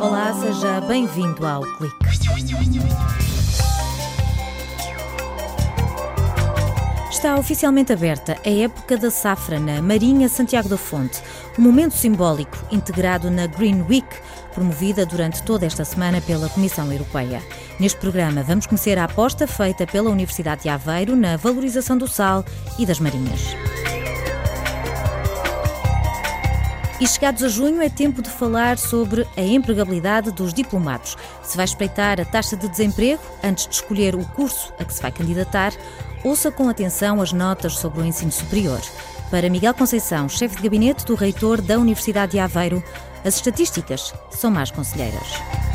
Olá, seja bem-vindo ao Clique. Está oficialmente aberta a época da safra na Marinha Santiago da Fonte, um momento simbólico integrado na Green Week, promovida durante toda esta semana pela Comissão Europeia. Neste programa vamos conhecer a aposta feita pela Universidade de Aveiro na valorização do sal e das marinhas. E chegados a junho é tempo de falar sobre a empregabilidade dos diplomados. Se vai espreitar a taxa de desemprego antes de escolher o curso a que se vai candidatar, ouça com atenção as notas sobre o ensino superior. Para Miguel Conceição, chefe de gabinete do reitor da Universidade de Aveiro, as estatísticas são mais conselheiras.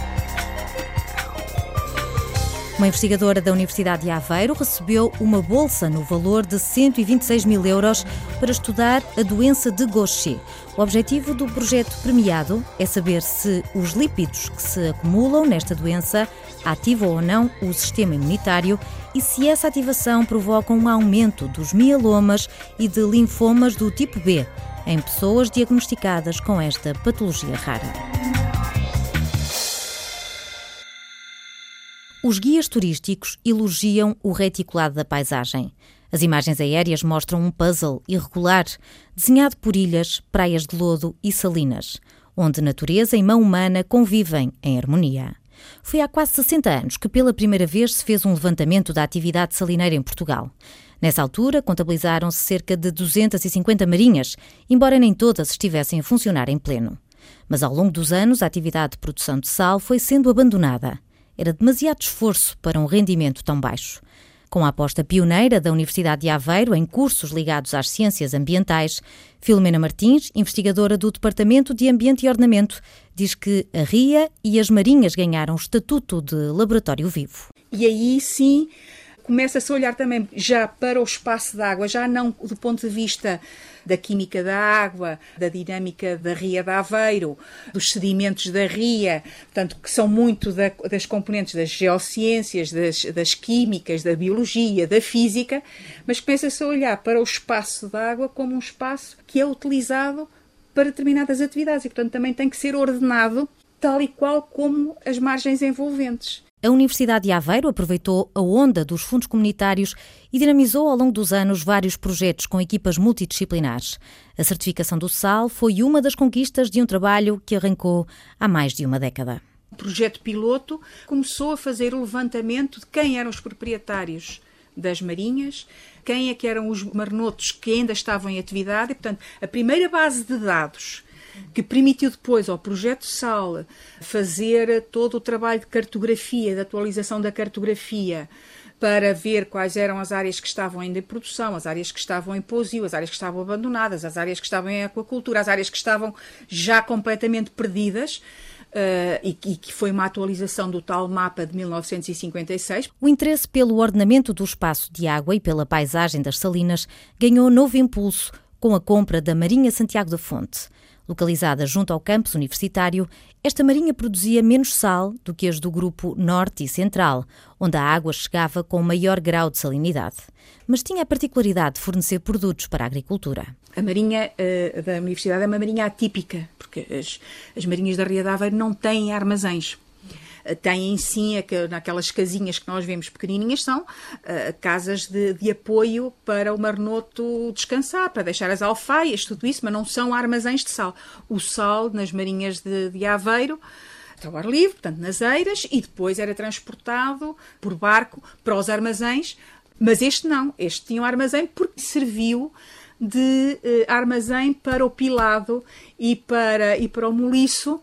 Uma investigadora da Universidade de Aveiro recebeu uma bolsa no valor de 126 mil euros para estudar a doença de Gaucher. O objetivo do projeto premiado é saber se os lípidos que se acumulam nesta doença ativam ou não o sistema imunitário e se essa ativação provoca um aumento dos mielomas e de linfomas do tipo B em pessoas diagnosticadas com esta patologia rara. Os guias turísticos elogiam o reticulado da paisagem. As imagens aéreas mostram um puzzle irregular, desenhado por ilhas, praias de lodo e salinas, onde natureza e mão humana convivem em harmonia. Foi há quase 60 anos que pela primeira vez se fez um levantamento da atividade salineira em Portugal. Nessa altura, contabilizaram-se cerca de 250 marinhas, embora nem todas estivessem a funcionar em pleno. Mas ao longo dos anos, a atividade de produção de sal foi sendo abandonada era demasiado esforço para um rendimento tão baixo. Com a aposta pioneira da Universidade de Aveiro em cursos ligados às ciências ambientais, Filomena Martins, investigadora do Departamento de Ambiente e Ornamento, diz que a RIA e as Marinhas ganharam o estatuto de laboratório vivo. E aí sim começa-se a olhar também já para o espaço da água, já não do ponto de vista da química da água, da dinâmica da ria de Aveiro, dos sedimentos da ria, portanto, que são muito da, das componentes das geociências, das, das químicas, da biologia, da física, mas começa-se a olhar para o espaço da água como um espaço que é utilizado para determinadas atividades e, portanto, também tem que ser ordenado tal e qual como as margens envolventes. A Universidade de Aveiro aproveitou a onda dos fundos comunitários e dinamizou ao longo dos anos vários projetos com equipas multidisciplinares. A certificação do SAL foi uma das conquistas de um trabalho que arrancou há mais de uma década. O projeto piloto começou a fazer o levantamento de quem eram os proprietários das marinhas, quem é que eram os marnotos que ainda estavam em atividade e, portanto, a primeira base de dados que permitiu depois ao projeto SAL fazer todo o trabalho de cartografia, de atualização da cartografia, para ver quais eram as áreas que estavam ainda em produção, as áreas que estavam em pousio, as áreas que estavam abandonadas, as áreas que estavam em aquacultura, as áreas que estavam já completamente perdidas. Uh, e, e, que foi uma atualização do tal mapa de 1956. O interesse pelo ordenamento do espaço de água e pela paisagem das salinas ganhou novo impulso com a compra da Marinha Santiago da Fonte. Localizada junto ao campus universitário, esta marinha produzia menos sal do que as do grupo Norte e Central, onde a água chegava com maior grau de salinidade. Mas tinha a particularidade de fornecer produtos para a agricultura. A marinha uh, da universidade é uma marinha atípica, porque as, as marinhas da Ria não têm armazéns têm sim naquelas casinhas que nós vemos pequenininhas, são uh, casas de, de, apoio para o marnoto descansar, para deixar as alfaias, tudo isso, mas não são armazéns de sal. O sal nas marinhas de, de Aveiro ao ar livre, portanto nas eiras, e depois era transportado por barco para os armazéns, mas este não, este tinha um armazém porque serviu de uh, armazém para o pilado e para, e para o moliço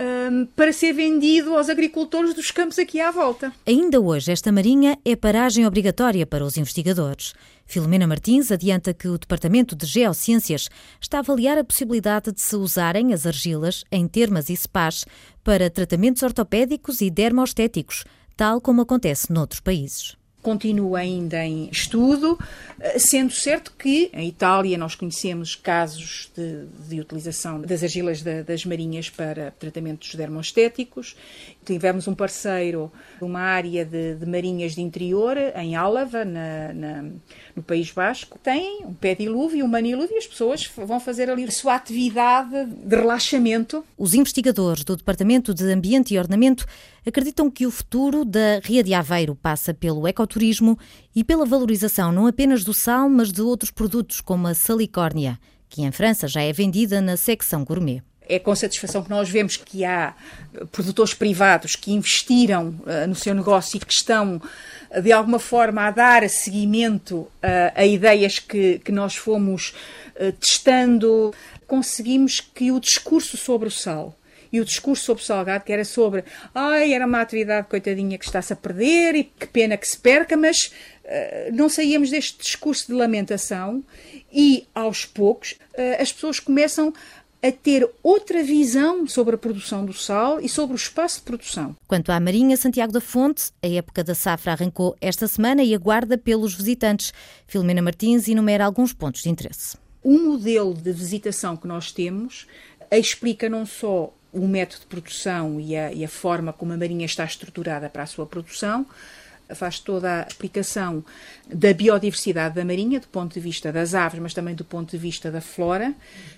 um, para ser vendido aos agricultores dos campos aqui à volta. Ainda hoje, esta marinha é paragem obrigatória para os investigadores. Filomena Martins adianta que o Departamento de Geociências está a avaliar a possibilidade de se usarem as argilas em termas e spas para tratamentos ortopédicos e dermostéticos, tal como acontece noutros países. Continua ainda em estudo, eh, sendo certo que em Itália nós conhecemos casos de, de utilização das argilas da, das marinhas para tratamentos dermostéticos. Tivemos um parceiro uma área de, de marinhas de interior, em Álava, na, na, no País Basco. Tem um pé dilúvio, um manilúvio e as pessoas vão fazer ali a sua atividade de relaxamento. Os investigadores do Departamento de Ambiente e Ornamento acreditam que o futuro da Ria de Aveiro passa pelo ecoturismo e pela valorização não apenas do sal, mas de outros produtos como a salicórnia, que em França já é vendida na secção gourmet é com satisfação que nós vemos que há produtores privados que investiram uh, no seu negócio e que estão, de alguma forma, a dar seguimento uh, a ideias que, que nós fomos uh, testando. Conseguimos que o discurso sobre o sal e o discurso sobre salgado, que era sobre ai, era uma atividade coitadinha que está-se a perder e que pena que se perca, mas uh, não saíamos deste discurso de lamentação e aos poucos uh, as pessoas começam a ter outra visão sobre a produção do sal e sobre o espaço de produção. Quanto à Marinha Santiago da Fonte, a época da safra arrancou esta semana e aguarda pelos visitantes. Filomena Martins enumera alguns pontos de interesse. O modelo de visitação que nós temos explica não só o método de produção e a, e a forma como a Marinha está estruturada para a sua produção, faz toda a explicação da biodiversidade da marinha, do ponto de vista das aves, mas também do ponto de vista da flora,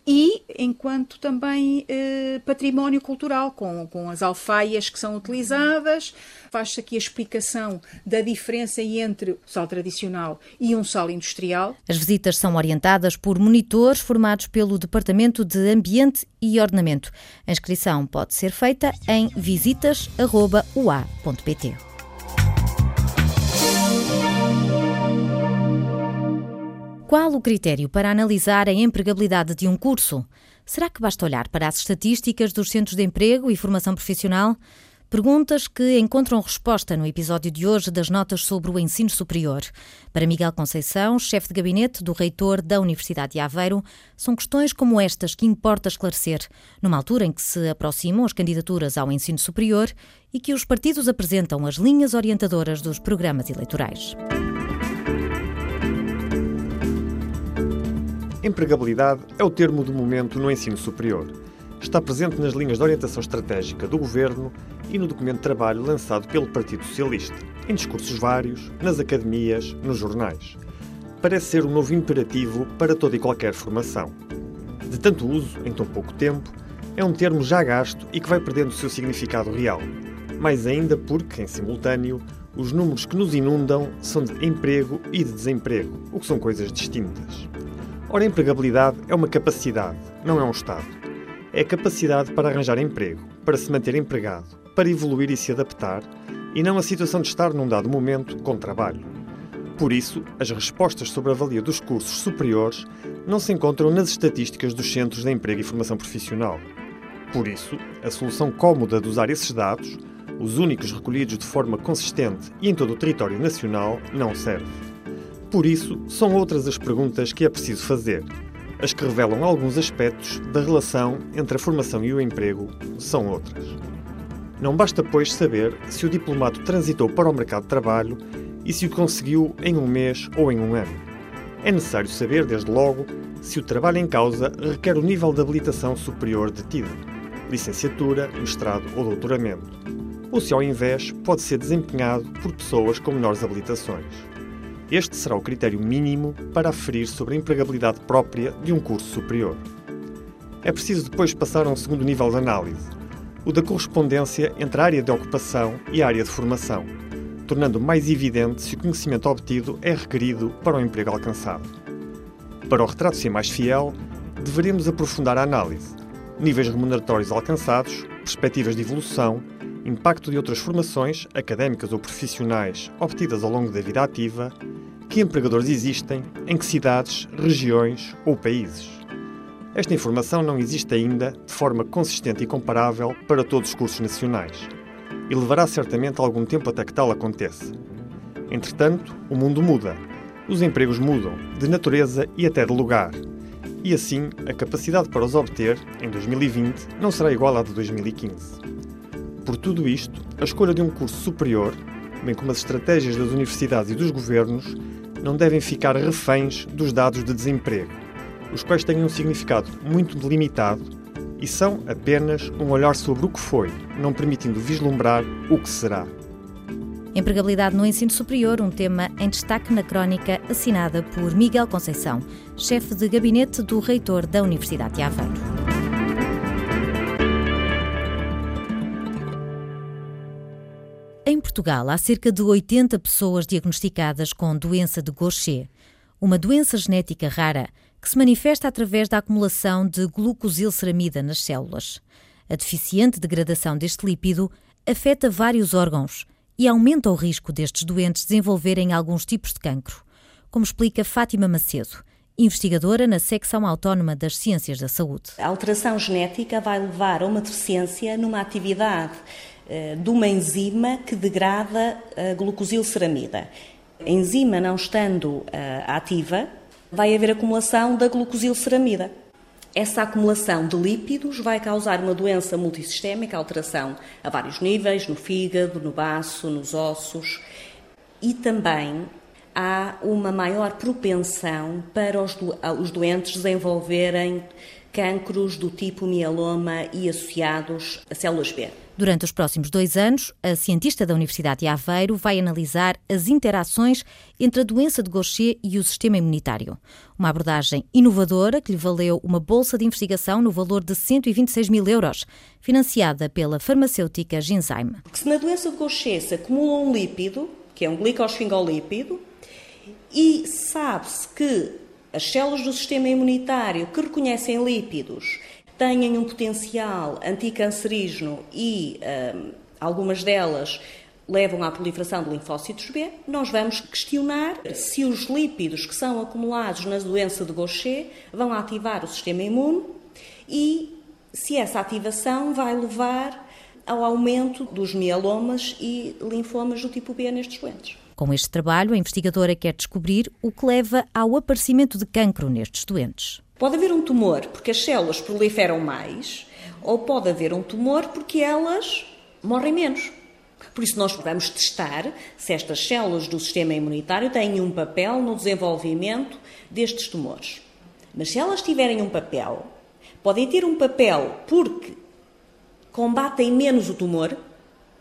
e enquanto também eh, património cultural, com, com as alfaias que são utilizadas, faz-se aqui a explicação da diferença entre o sal tradicional e um sal industrial. As visitas são orientadas por monitores formados pelo Departamento de Ambiente e Ornamento. A inscrição pode ser feita em visitas.ua.pt. Qual o critério para analisar a empregabilidade de um curso? Será que basta olhar para as estatísticas dos centros de emprego e formação profissional? Perguntas que encontram resposta no episódio de hoje das notas sobre o ensino superior. Para Miguel Conceição, chefe de gabinete do reitor da Universidade de Aveiro, são questões como estas que importa esclarecer, numa altura em que se aproximam as candidaturas ao ensino superior e que os partidos apresentam as linhas orientadoras dos programas eleitorais. Empregabilidade é o termo do momento no ensino superior. Está presente nas linhas de orientação estratégica do Governo e no documento de trabalho lançado pelo Partido Socialista, em discursos vários, nas academias, nos jornais. Parece ser um novo imperativo para toda e qualquer formação. De tanto uso, em tão pouco tempo, é um termo já gasto e que vai perdendo o seu significado real. Mais ainda porque, em simultâneo, os números que nos inundam são de emprego e de desemprego, o que são coisas distintas. Ora, a empregabilidade é uma capacidade, não é um estado. É a capacidade para arranjar emprego, para se manter empregado, para evoluir e se adaptar, e não a situação de estar num dado momento com trabalho. Por isso, as respostas sobre a valia dos cursos superiores não se encontram nas estatísticas dos Centros de Emprego e Formação Profissional. Por isso, a solução cómoda de usar esses dados, os únicos recolhidos de forma consistente e em todo o território nacional, não serve. Por isso, são outras as perguntas que é preciso fazer. As que revelam alguns aspectos da relação entre a formação e o emprego são outras. Não basta, pois, saber se o diplomado transitou para o mercado de trabalho e se o conseguiu em um mês ou em um ano. É necessário saber, desde logo, se o trabalho em causa requer o nível de habilitação superior detido, licenciatura, mestrado ou doutoramento, ou se, ao invés, pode ser desempenhado por pessoas com menores habilitações. Este será o critério mínimo para aferir sobre a empregabilidade própria de um curso superior. É preciso depois passar a um segundo nível de análise, o da correspondência entre a área de ocupação e a área de formação, tornando mais evidente se o conhecimento obtido é requerido para o emprego alcançado. Para o retrato ser mais fiel, deveremos aprofundar a análise, níveis remuneratórios alcançados, perspectivas de evolução, impacto de outras formações, académicas ou profissionais, obtidas ao longo da vida ativa, que empregadores existem, em que cidades, regiões ou países. Esta informação não existe ainda de forma consistente e comparável para todos os cursos nacionais e levará certamente algum tempo até que tal aconteça. Entretanto, o mundo muda, os empregos mudam, de natureza e até de lugar, e assim a capacidade para os obter, em 2020, não será igual à de 2015. Por tudo isto, a escolha de um curso superior, bem como as estratégias das universidades e dos governos, não devem ficar reféns dos dados de desemprego, os quais têm um significado muito limitado e são apenas um olhar sobre o que foi, não permitindo vislumbrar o que será. Empregabilidade no ensino superior, um tema em destaque na crónica assinada por Miguel Conceição, chefe de gabinete do reitor da Universidade de Aveiro. Portugal, há cerca de 80 pessoas diagnosticadas com doença de Gaucher, uma doença genética rara que se manifesta através da acumulação de glucosilceramida nas células. A deficiente degradação deste lípido afeta vários órgãos e aumenta o risco destes doentes desenvolverem alguns tipos de cancro, como explica Fátima Macedo, investigadora na secção autónoma das Ciências da Saúde. A alteração genética vai levar a uma deficiência numa atividade de uma enzima que degrada a glucosilceramida. A enzima não estando uh, ativa, vai haver acumulação da glucosilceramida. Essa acumulação de lípidos vai causar uma doença multissistémica, alteração a vários níveis, no fígado, no baço, nos ossos, e também há uma maior propensão para os, do, os doentes desenvolverem cancros do tipo mieloma e associados a células B. Durante os próximos dois anos, a cientista da Universidade de Aveiro vai analisar as interações entre a doença de Gaucher e o sistema imunitário. Uma abordagem inovadora que lhe valeu uma bolsa de investigação no valor de 126 mil euros, financiada pela farmacêutica Genzyme. Se na doença de Gaucher se acumula um lípido, que é um glicosfingolípido, e sabe-se que as células do sistema imunitário que reconhecem lípidos têm um potencial anticancerígeno e um, algumas delas levam à proliferação de linfócitos B, nós vamos questionar se os lípidos que são acumulados na doença de Gaucher vão ativar o sistema imune e se essa ativação vai levar ao aumento dos mielomas e linfomas do tipo B nestes doentes. Com este trabalho, a investigadora quer descobrir o que leva ao aparecimento de cancro nestes doentes. Pode haver um tumor porque as células proliferam mais, ou pode haver um tumor porque elas morrem menos. Por isso, nós vamos testar se estas células do sistema imunitário têm um papel no desenvolvimento destes tumores. Mas se elas tiverem um papel, podem ter um papel porque combatem menos o tumor,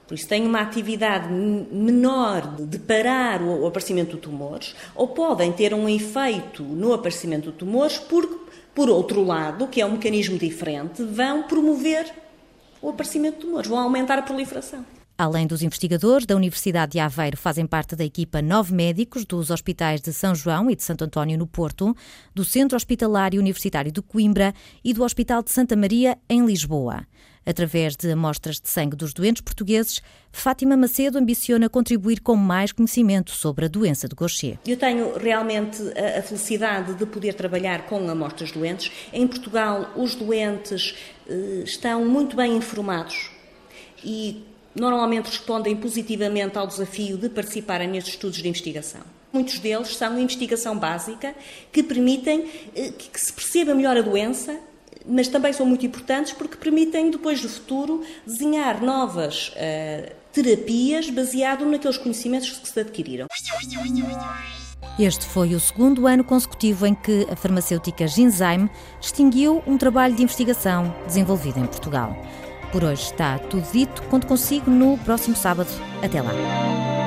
por isso têm uma atividade menor de parar o aparecimento de tumores, ou podem ter um efeito no aparecimento de tumores porque por outro lado, que é um mecanismo diferente, vão promover o aparecimento de tumores, vão aumentar a proliferação. Além dos investigadores da Universidade de Aveiro, fazem parte da equipa nove médicos dos hospitais de São João e de Santo António no Porto, do Centro Hospitalar Universitário de Coimbra e do Hospital de Santa Maria, em Lisboa. Através de amostras de sangue dos doentes portugueses, Fátima Macedo ambiciona contribuir com mais conhecimento sobre a doença de Gaucher. Eu tenho realmente a felicidade de poder trabalhar com amostras doentes. Em Portugal, os doentes eh, estão muito bem informados e normalmente respondem positivamente ao desafio de participarem nestes estudos de investigação. Muitos deles são investigação básica que permitem eh, que se perceba melhor a doença mas também são muito importantes porque permitem, depois do futuro, desenhar novas uh, terapias baseado naqueles conhecimentos que se adquiriram. Este foi o segundo ano consecutivo em que a farmacêutica Genzyme extinguiu um trabalho de investigação desenvolvido em Portugal. Por hoje está tudo dito. Conto consigo no próximo sábado. Até lá.